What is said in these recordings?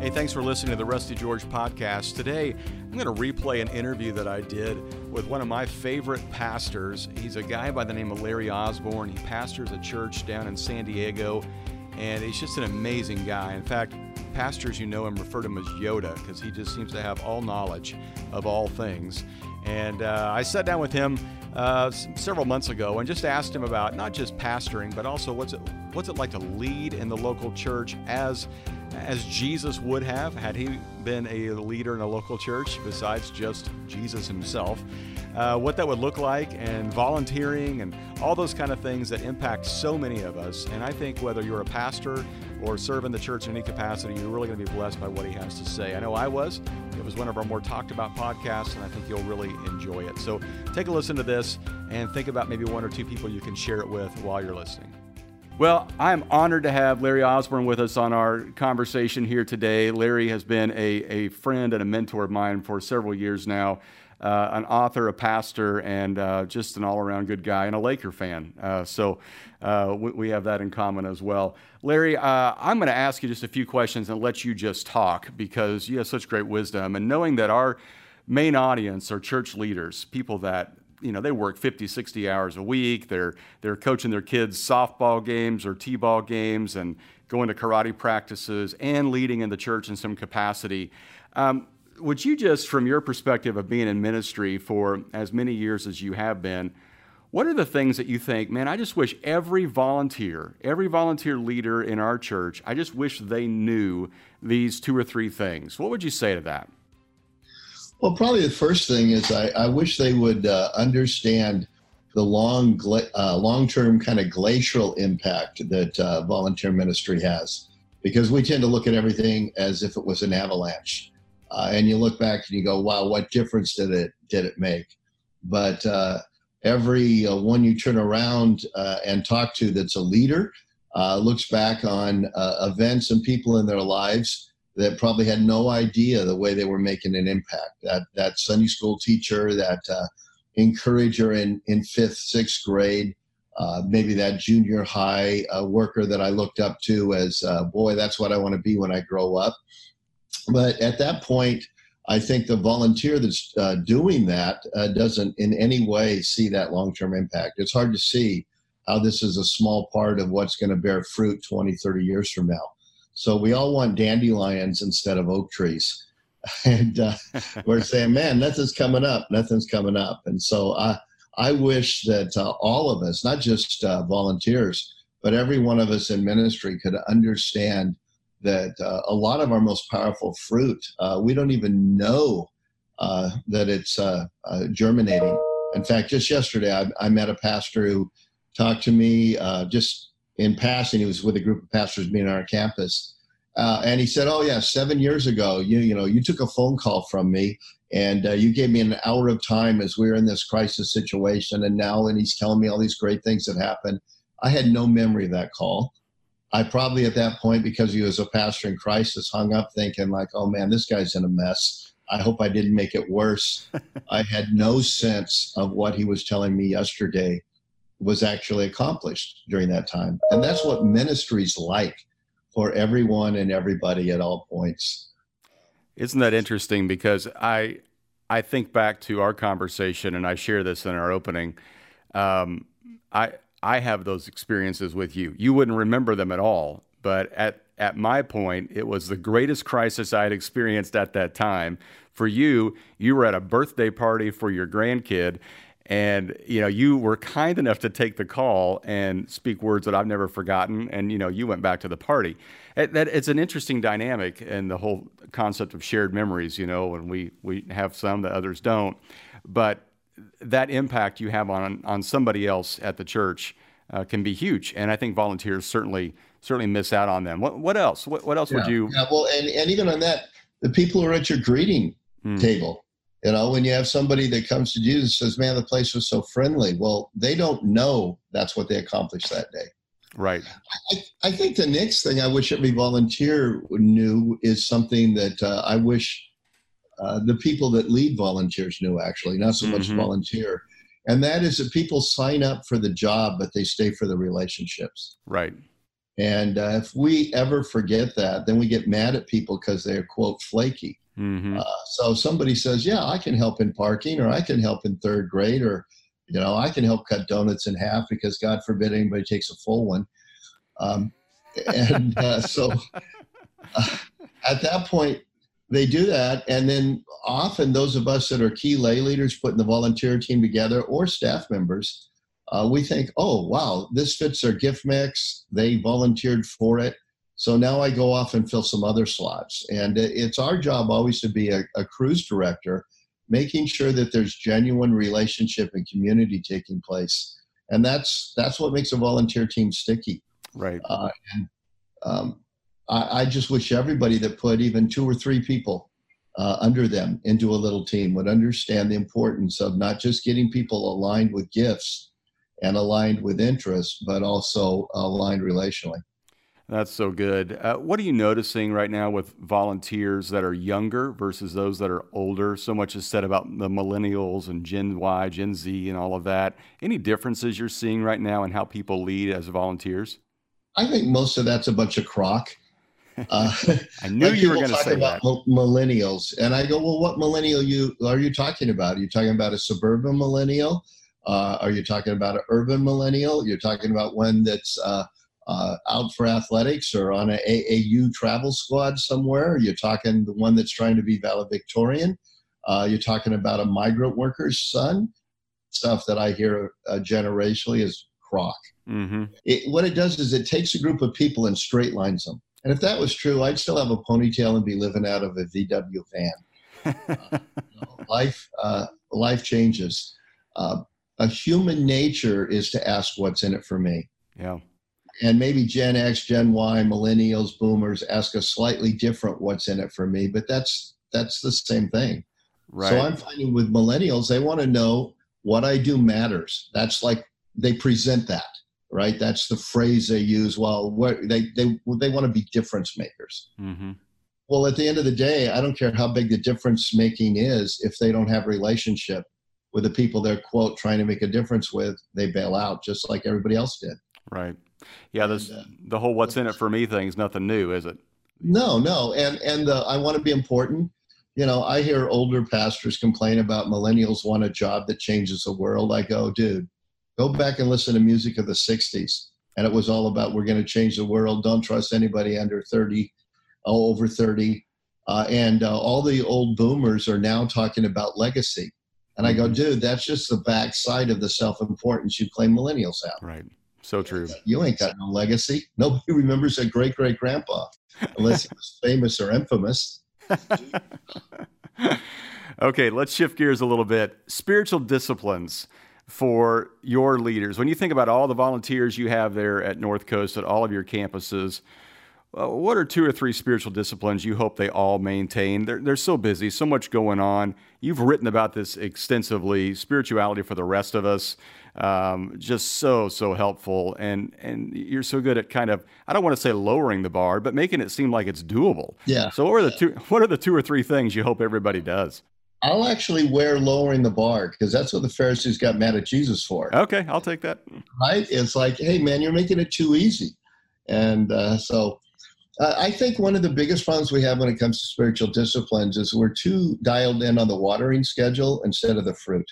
Hey, thanks for listening to the Rusty George podcast. Today, I'm going to replay an interview that I did with one of my favorite pastors. He's a guy by the name of Larry Osborne. He pastors a church down in San Diego, and he's just an amazing guy. In fact, pastors you know him refer to him as Yoda because he just seems to have all knowledge of all things. And uh, I sat down with him uh, several months ago and just asked him about not just pastoring, but also what's it what's it like to lead in the local church as as Jesus would have had he been a leader in a local church besides just Jesus himself. Uh, what that would look like and volunteering and all those kind of things that impact so many of us. And I think whether you're a pastor or serve in the church in any capacity, you're really going to be blessed by what he has to say. I know I was. It was one of our more talked about podcasts, and I think you'll really enjoy it. So take a listen to this and think about maybe one or two people you can share it with while you're listening. Well, I'm honored to have Larry Osborne with us on our conversation here today. Larry has been a, a friend and a mentor of mine for several years now. Uh, an author, a pastor, and uh, just an all around good guy, and a Laker fan. Uh, so uh, we, we, have that in common as well. Larry, uh, I'm going to ask you just a few questions and let you just talk because you have such great wisdom. And knowing that our main audience are church leaders, people that you know they work 50 60 hours a week. They're they're coaching their kids softball games or t-ball games and going to karate practices and leading in the church in some capacity. Um, would you just from your perspective of being in ministry for as many years as you have been what are the things that you think man i just wish every volunteer every volunteer leader in our church i just wish they knew these two or three things what would you say to that well, probably the first thing is I, I wish they would uh, understand the long, uh, long-term kind of glacial impact that uh, volunteer ministry has, because we tend to look at everything as if it was an avalanche, uh, and you look back and you go, "Wow, what difference did it did it make?" But uh, every uh, one you turn around and talk to that's a leader looks back on events and people in their lives that probably had no idea the way they were making an impact. That that Sunday school teacher, that uh, encourager in in fifth, sixth grade, uh, maybe that junior high uh, worker that I looked up to as uh, boy, that's what I want to be when I grow up. But at that point, I think the volunteer that's uh, doing that uh, doesn't in any way see that long term impact. It's hard to see how this is a small part of what's going to bear fruit 20, 30 years from now. So we all want dandelions instead of oak trees. And uh, we're saying, man, nothing's coming up, nothing's coming up. And so I, I wish that uh, all of us, not just uh, volunteers, but every one of us in ministry could understand that uh, a lot of our most powerful fruit, uh, we don't even know uh, that it's germinating. In fact, just yesterday, I, I, met a pastor who talked to me just in passing. He was with a group of pastors being on our campus. Uh, and he said, "Oh yeah, seven years ago, you you know, you took a phone call from me, and uh, you gave me an hour of time as we were in this crisis situation. And now, and he's telling me all these great things that happened. I had no memory of that call. I probably at that point, because he was a pastor in crisis, hung up thinking like, "Oh man, this guy's in a mess. I hope I didn't make it worse." I had no sense of what he was telling me yesterday was actually accomplished during that time. And that's what ministry's like for everyone and everybody at all points. Isn't that interesting? Because I I think back to our conversation, and I share this in our opening. Um, I I have those experiences with you. You wouldn't remember them at all, but at at my point, it was the greatest crisis I had experienced at that time. For you, you were at a birthday party for your grandkid, and you know you were kind enough to take the call and speak words that I've never forgotten. And you know you went back to the party. It, that it's an interesting dynamic and the whole concept of shared memories you know and we we have some that others don't. But that impact you have on on somebody else at the church uh, can be huge. And I think volunteers certainly certainly miss out on them. What what else? What, what else yeah. would you yeah well and, and even on that the people who are at your greeting hmm. table you know, when you have somebody that comes to Jesus and says, "Man, the place was so friendly." Well, they don't know that's what they accomplished that day. Right. I, I think the next thing I wish every volunteer knew is something that uh, I wish uh, the people that lead volunteers knew. Actually, not so much mm-hmm. volunteer, and that is that people sign up for the job, but they stay for the relationships. Right. And uh, if we ever forget that, then we get mad at people because they're, quote, flaky. Mm-hmm. Uh, so somebody says, Yeah, I can help in parking, or I can help in third grade, or, you know, I can help cut donuts in half because God forbid anybody takes a full one. Um, and uh, so uh, at that point, they do that. And then often those of us that are key lay leaders putting the volunteer team together or staff members, uh, we think, oh, wow, this fits their gift mix. They volunteered for it. So now I go off and fill some other slots. And it's our job always to be a, a cruise director, making sure that there's genuine relationship and community taking place. And that's that's what makes a volunteer team sticky. Right. Uh, and um, I, I, just wish everybody that put even two or three people uh, under them into a little team would understand the importance of not just getting people aligned with gifts, and aligned with interests, but also aligned relationally. That's so good. Uh, what are you noticing right now with volunteers that are younger versus those that are older? So much is said about the millennials and Gen Y, Gen Z, and all of that. Any differences you're seeing right now in how people lead as volunteers? I think most of that's a bunch of crock. Uh, I knew like you were going to say about that. millennials, and I go, "Well, what millennial you are you talking about? Are you talking about a suburban millennial? Uh, are you talking about an urban millennial? You're talking about one that's uh, uh, out for athletics or on an AAU travel squad somewhere? You're talking the one that's trying to be valedictorian? Uh, you're talking about a migrant worker's son? Stuff that I hear uh, generationally is crock. Mm-hmm. It, what it does is it takes a group of people and straight lines them. And if that was true, I'd still have a ponytail and be living out of a VW van. Uh, you know, life, life changes. Uh, a human nature is to ask what's in it for me. Yeah. And maybe Gen X, Gen Y, millennials, boomers ask a slightly different what's in it for me, but that's that's the same thing. Right. So I'm finding with millennials, they want to know what I do matters. That's like they present that, right? That's the phrase they use. Well, what they they they want to be difference makers. Mm-hmm. Well, at the end of the day, I don't care how big the difference making is if they don't have relationship with the people they're quote trying to make a difference with, they bail out just like everybody else did. Right. Yeah. This, uh, the whole "what's in it for me" thing is nothing new, is it? No, no. And and uh, I want to be important. You know, I hear older pastors complain about millennials want a job that changes the world. I go, dude, go back and listen to music of the '60s, and it was all about we're going to change the world. Don't trust anybody under 30, oh, over 30. Uh, and uh, all the old boomers are now talking about legacy and I go, mm-hmm. dude, that's just the backside of the self importance you claim millennials have. Right. So true. You ain't got no legacy. Nobody remembers a great great grandpa unless he was famous or infamous. okay, let's shift gears a little bit. Spiritual disciplines for your leaders. When you think about all the volunteers you have there at North Coast at all of your campuses, uh, what are two or three spiritual disciplines you hope they all maintain? They're, they're so busy, so much going on. You've written about this extensively. Spirituality for the rest of us, um, just so so helpful, and and you're so good at kind of I don't want to say lowering the bar, but making it seem like it's doable. Yeah. So what are the two what are the two or three things you hope everybody does? I'll actually wear lowering the bar because that's what the Pharisees got mad at Jesus for. Okay, I'll take that. Right? It's like, hey man, you're making it too easy, and uh, so uh, I think one of the biggest problems we have when it comes to spiritual disciplines is we're too dialed in on the watering schedule instead of the fruit.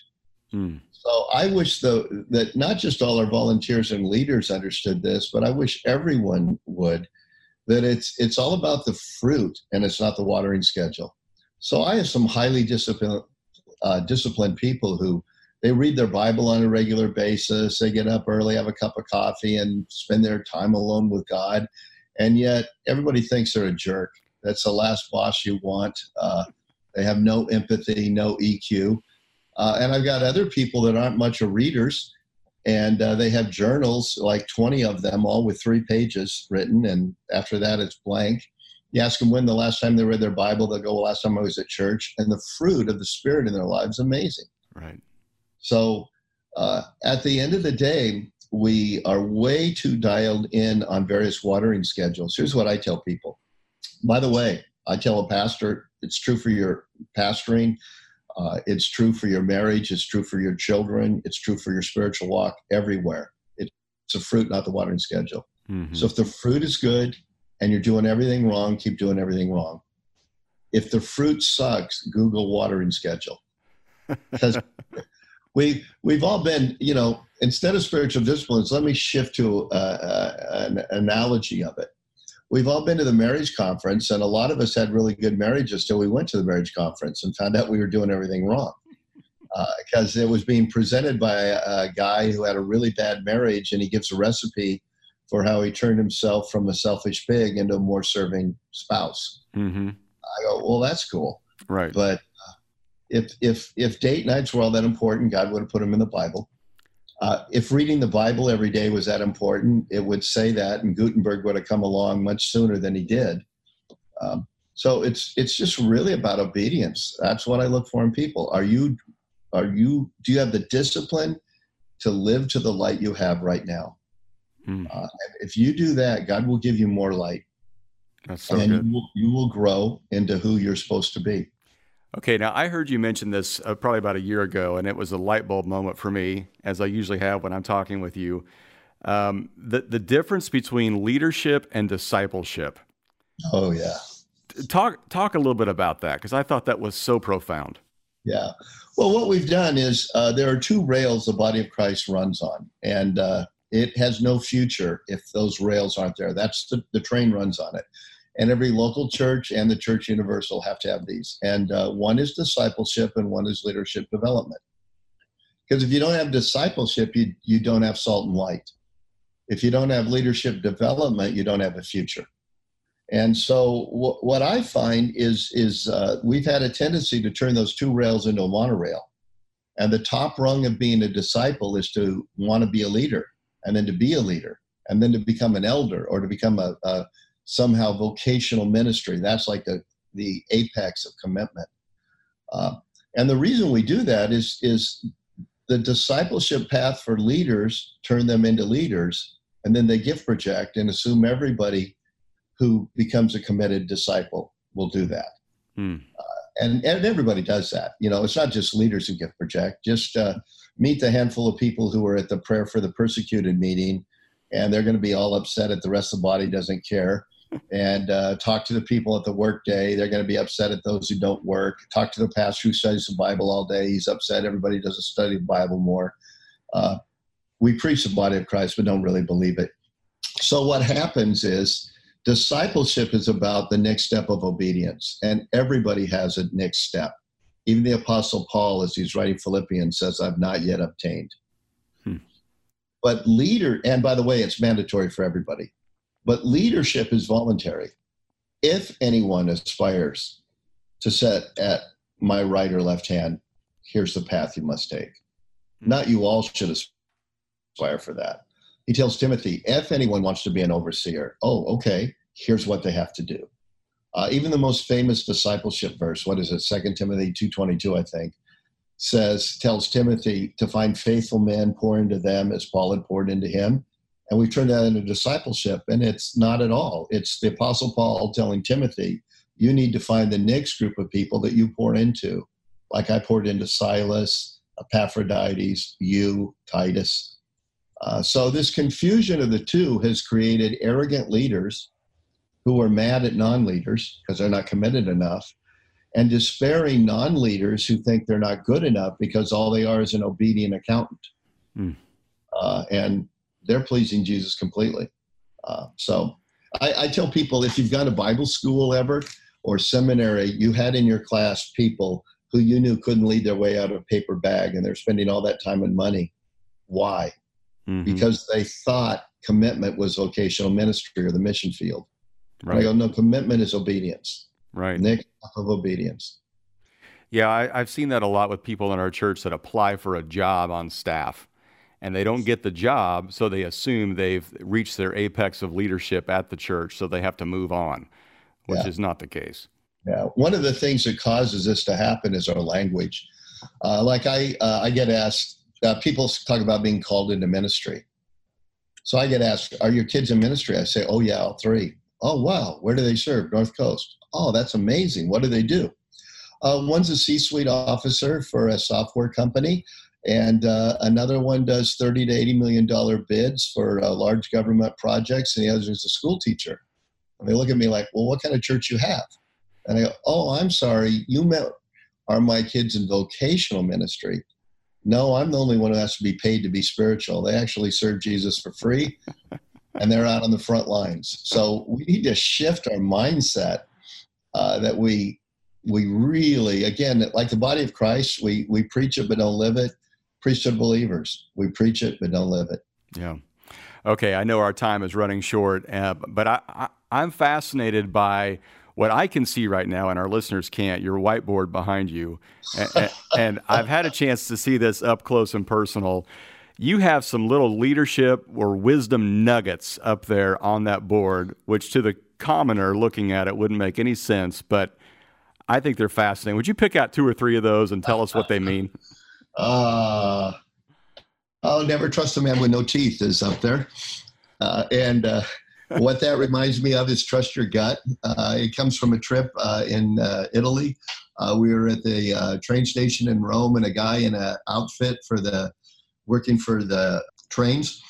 Hmm. So I wish though that not just all our volunteers and leaders understood this, but I wish everyone would that it's it's all about the fruit and it's not the watering schedule. So I have some highly disciplined uh, disciplined people who they read their Bible on a regular basis. They get up early, have a cup of coffee, and spend their time alone with God and yet everybody thinks they're a jerk. That's the last boss you want. Uh, they have no empathy, no EQ. Uh, and I've got other people that aren't much of readers, and uh, they have journals, like 20 of them, all with three pages written, and after that it's blank. You ask them when the last time they read their Bible, they'll go, well, last time I was at church. And the fruit of the Spirit in their lives amazing. Right. So uh, at the end of the day, we are way too dialed in on various watering schedules. Here's what I tell people. By the way, I tell a pastor it's true for your pastoring, uh, it's true for your marriage, it's true for your children, it's true for your spiritual walk everywhere. It's a fruit, not the watering schedule. Mm-hmm. So if the fruit is good and you're doing everything wrong, keep doing everything wrong. If the fruit sucks, Google watering schedule. Because we we've all been, you know, instead of spiritual disciplines, let me shift to uh, uh, an analogy of it. We've all been to the marriage conference, and a lot of us had really good marriages till we went to the marriage conference and found out we were doing everything wrong because uh, it was being presented by a, guy who had a really bad marriage, and he gives a recipe for how he turned himself from a selfish pig into a more serving spouse. Mm-hmm. I go, well, that's cool, right? But uh, if if if date nights were all that important, God would have put them in the Bible. Uh, if reading the Bible every day was that important, it would say that, and Gutenberg would have come along much sooner than he did. Um, so it's it's just really about obedience. That's what I look for in people. Are you are you do you have the discipline to live to the light you have right now? Hmm. Uh, if you do that, God will give you more light. That's so and good. You will, you will grow into who you're supposed to be. Okay, now I heard you mention this uh, probably about a year ago, and it was a light bulb moment for me, as I usually have when I'm talking with you. Um, the the difference between leadership and discipleship. Oh yeah. Talk talk a little bit about that because I thought that was so profound. Yeah. Well, what we've done is uh, there are two rails the body of Christ runs on, and uh, it has no future if those rails aren't there. That's the, the train runs on it. And every local church and the church universal have to have these. And uh, one is discipleship and one is leadership development. Because if you don't have discipleship, you, you don't have salt and light. If you don't have leadership development, you don't have a future. And so w- what I find is is uh, we've had a tendency to turn those two rails into a monorail. And the top rung of being a disciple is to want to be a leader, and then to be a leader, and then to become an elder or to become a, a somehow vocational ministry. That's like the the apex of commitment. Uh, and the reason we do that is is the discipleship path for leaders turn them into leaders, and then they gift project and assume everybody who becomes a committed disciple will do that. Hmm. Uh, and, and everybody does that. You know, it's not just leaders who gift project. Just uh, meet the handful of people who are at the prayer for the persecuted meeting, and they're going to be all upset at the rest of the body doesn't care. And uh, talk to the people at the work day. They're going to be upset at those who don't work. Talk to the pastor who studies the Bible all day. He's upset. Everybody doesn't study the Bible more. Uh, we preach the body of Christ, but don't really believe it. So what happens is Discipleship is about the next step of obedience, and everybody has a next step. Even the Apostle Paul, as he's writing Philippians, says, I've not yet obtained. Hmm. But leader, and by the way, it's mandatory for everybody, but leadership is voluntary. If anyone aspires to set at my right or left hand, here's the path you must take. Hmm. Not you all should aspire for that. He tells Timothy, if anyone wants to be an overseer, oh, okay, here's what they have to do. Uh, even the most famous discipleship verse, what is it, Second Timothy 2.22, I think, says, tells Timothy to find faithful men, pour into them as Paul had poured into him. And we turn that into discipleship, and it's not at all. It's the Apostle Paul telling Timothy, you need to find the next group of people that you pour into, like I poured into Silas, Epaphroditus, you, Titus. Uh, so this confusion of the two has created arrogant leaders who are mad at non-leaders because they're not committed enough, and despairing non-leaders who think they're not good enough because all they are is an obedient accountant, mm. uh, and they're pleasing Jesus completely. Uh, so I, I tell people if you've gone to Bible school ever or seminary, you had in your class people who you knew couldn't lead their way out of a paper bag, and they're spending all that time and money. Why? mm-hmm. because they thought commitment was vocational ministry or the mission field. Right. I go, no, commitment is obedience. Right. Next of obedience. Yeah, I, I've seen that a lot with people in our church that apply for a job on staff and they don't get the job, so they assume they've reached their apex of leadership at the church, so they have to move on, which yeah. is not the case. Yeah, one of the things that causes this to happen is our language. Uh, like I, uh, I get asked, uh, people talk about being called into ministry. So I get asked, "Are your kids in ministry?" I say, "Oh yeah, all three. Oh wow, where do they serve? North Coast. Oh, that's amazing. What do they do? Uh, one's a C-suite officer for a software company, And uh, another one does 30 to 80 million dollar bids for uh, large government projects, and the other is a school teacher. And they look at me like, "Well, what kind of church you have?" And I go, "Oh, I'm sorry, you met are my kids in vocational ministry." No, I'm the only one who has to be paid to be spiritual. They actually serve Jesus for free, and they're out on the front lines. So we need to shift our mindset uh, that we we really, again, like the body of Christ, we we preach it but don't live it believers. We preach it, but don't live it. Yeah. Okay, I know our time is running short, uh, but I, I, I'm fascinated by what I can see right now, and our listeners can't, your whiteboard behind you. and, and, I've had a chance to see this up close and personal. You have some little leadership or wisdom nuggets up there on that board, which to the commoner looking at it wouldn't make any sense, but I think they're fascinating. Would you pick out two or three of those and tell us what they mean? Uh, I'll never trust a man with no teeth is up there. Uh, and uh, what that reminds me of is trust your gut. Uh, it comes from a trip uh, in uh, Italy. Uh, we were at the train station in Rome, and a guy in an outfit for the working for the trains.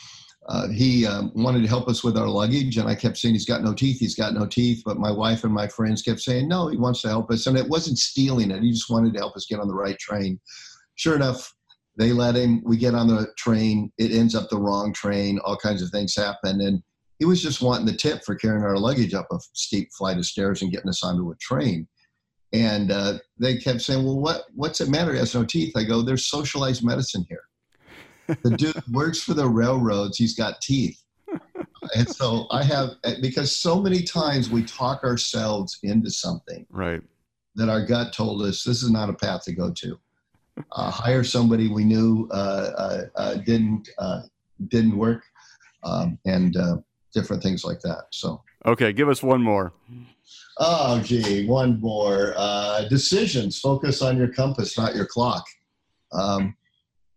he um, wanted to help us with our luggage, and I kept saying he's got no teeth. He's got no teeth. But my wife and my friends kept saying no, he wants to help us, and it wasn't stealing it. He just wanted to help us get on the right train sure enough, they let him. We get on the train. It ends up the wrong train. All kinds of things happen. And he was just wanting the tip for carrying our luggage up a steep flight of stairs and getting us onto a train. And uh, they kept saying, "Well, what what's it matter? He has no teeth." I go, "There's socialized medicine here. The dude works for the railroads. He's got teeth." and so I have because so many times we talk ourselves into something, right? That our gut told us this is not a path to go to uh, hire somebody we knew uh, uh, uh didn't uh, didn't work, um, and different things like that. So okay, give us one more. Oh, gee, one more. decisions. Focus on your compass, not your clock. Um,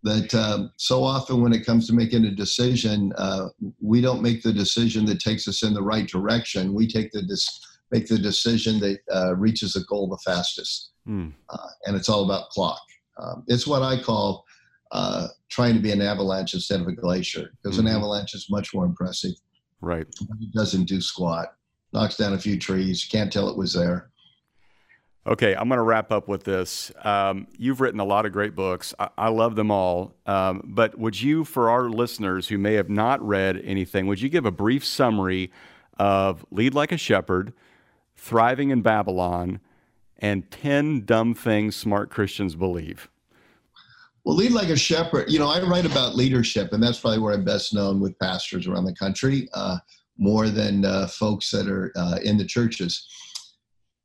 that um, so often when it comes to making a decision, uh, we don't make the decision that takes us in the right direction. We take the dis- make the decision that uh, reaches a goal the fastest, mm. uh, and it's all about clock. Um, it's what I call uh, trying to be an avalanche instead of a glacier because mm-hmm. an avalanche is much more impressive. Right. It doesn't do squat, knocks down a few trees, can't tell it was there. Okay, I'm going to wrap up with this. Um, you've written a lot of great books. I, I love them all. Um, but would you, for our listeners who may have not read anything, would you give a brief summary of Lead Like a Shepherd, Thriving in Babylon, and 10 Dumb Things Smart Christians Believe? Well, lead like a shepherd. You know, I write about leadership, and that's probably where I'm best known with pastors around the country, uh, more than uh, folks that are uh, in the churches.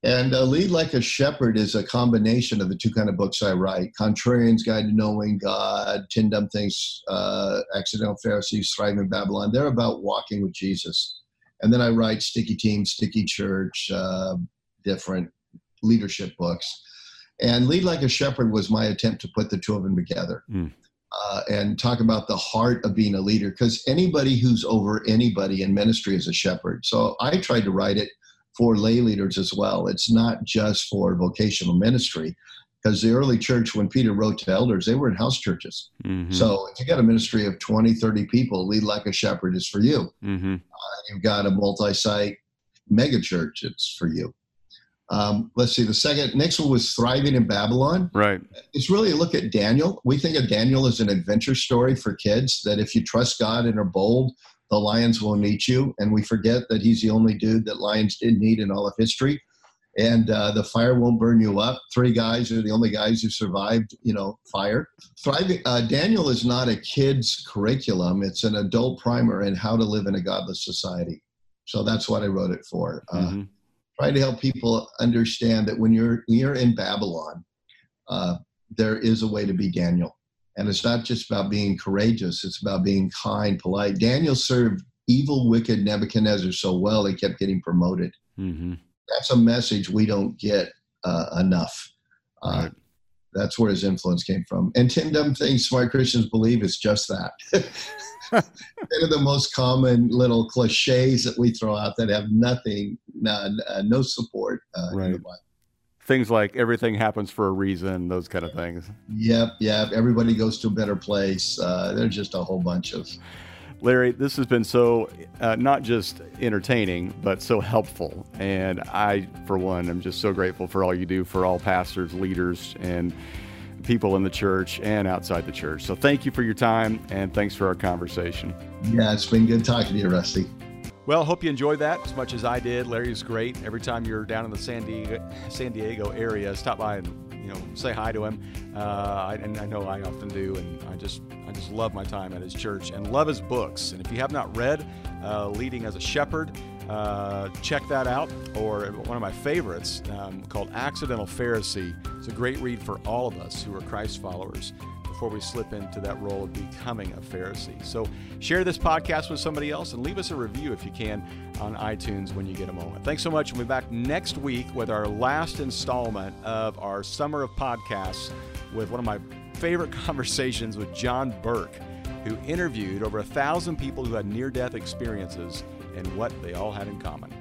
And uh, Lead Like a Shepherd is a combination of the two kind of books I write Contrarian's Guide to Knowing God, 10 Dumb Things, uh, Accidental Pharisees, Thriving in Babylon. They're about walking with Jesus. And then I write Sticky Team, Sticky Church, uh, different leadership books and Lead Like a Shepherd was my attempt to put the two of them together mm. uh, and talk about the heart of being a leader. Because anybody who's over anybody in ministry is a shepherd. So I tried to write it for lay leaders as well. It's not just for vocational ministry. Because the early church, when Peter wrote to elders, they were in house churches. Mm-hmm. So if you got a ministry of 20, 30 people, Lead Like a Shepherd is for you. Mm-hmm. Uh, you've got a multi site mega church, it's for you. Um, let's see, the second, next one was Thriving in Babylon. Right. It's really a look at Daniel. We think of Daniel as an adventure story for kids, that if you trust God and are bold, the lions won't eat you. And we forget that he's the only dude that lions didn't eat in all of history. And uh, the fire won't burn you up. Three guys are the only guys who survived, you know, fire. Thriving. Uh, Daniel is not a kid's curriculum. It's an adult primer in how to live in a godless society. So that's what I wrote it for. Uh, mm-hmm try to help people understand that when you're when you're in Babylon, uh, there is a way to be Daniel, and it's not just about being courageous; it's about being kind, polite. Daniel served evil, wicked Nebuchadnezzar so well he kept getting promoted. Mm-hmm. That's a message we don't get uh, enough. Uh, right. That's where his influence came from. And 10 Dumb Things Smart Christians Believe is just that. One of the most common little cliches that we throw out that have nothing, no, uh, no support uh, right. in the Bible. things like everything happens for a reason, those kind of things. Yep, yep. Everybody goes to a better place. Uh, there's just a whole bunch of. Larry, this has been so uh, not just entertaining, but so helpful. And I, for one, am just so grateful for all you do for all pastors, leaders, and people in the church and outside the church. So thank you for your time and thanks for our conversation. Yeah, it's been good talking to you, Rusty. Well, hope you enjoyed that as much as I did. Larry's great. Every time you're down in the San Diego, San Diego area, stop by and you know say hi to him. Uh, and I know I often do, and I just I just love my time at his church and love his books. And if you have not read uh, "Leading as a Shepherd," uh, check that out. Or one of my favorites um, called "Accidental Pharisee." It's a great read for all of us who are Christ followers before we slip into that role of becoming a Pharisee. So share this podcast with somebody else and leave us a review if you can on iTunes when you get a moment. Thanks so much. We'll be back next week with our last installment of our Summer of Podcasts with one of my favorite conversations with John Burke, who interviewed over a thousand people who had near death experiences and what they all had in common.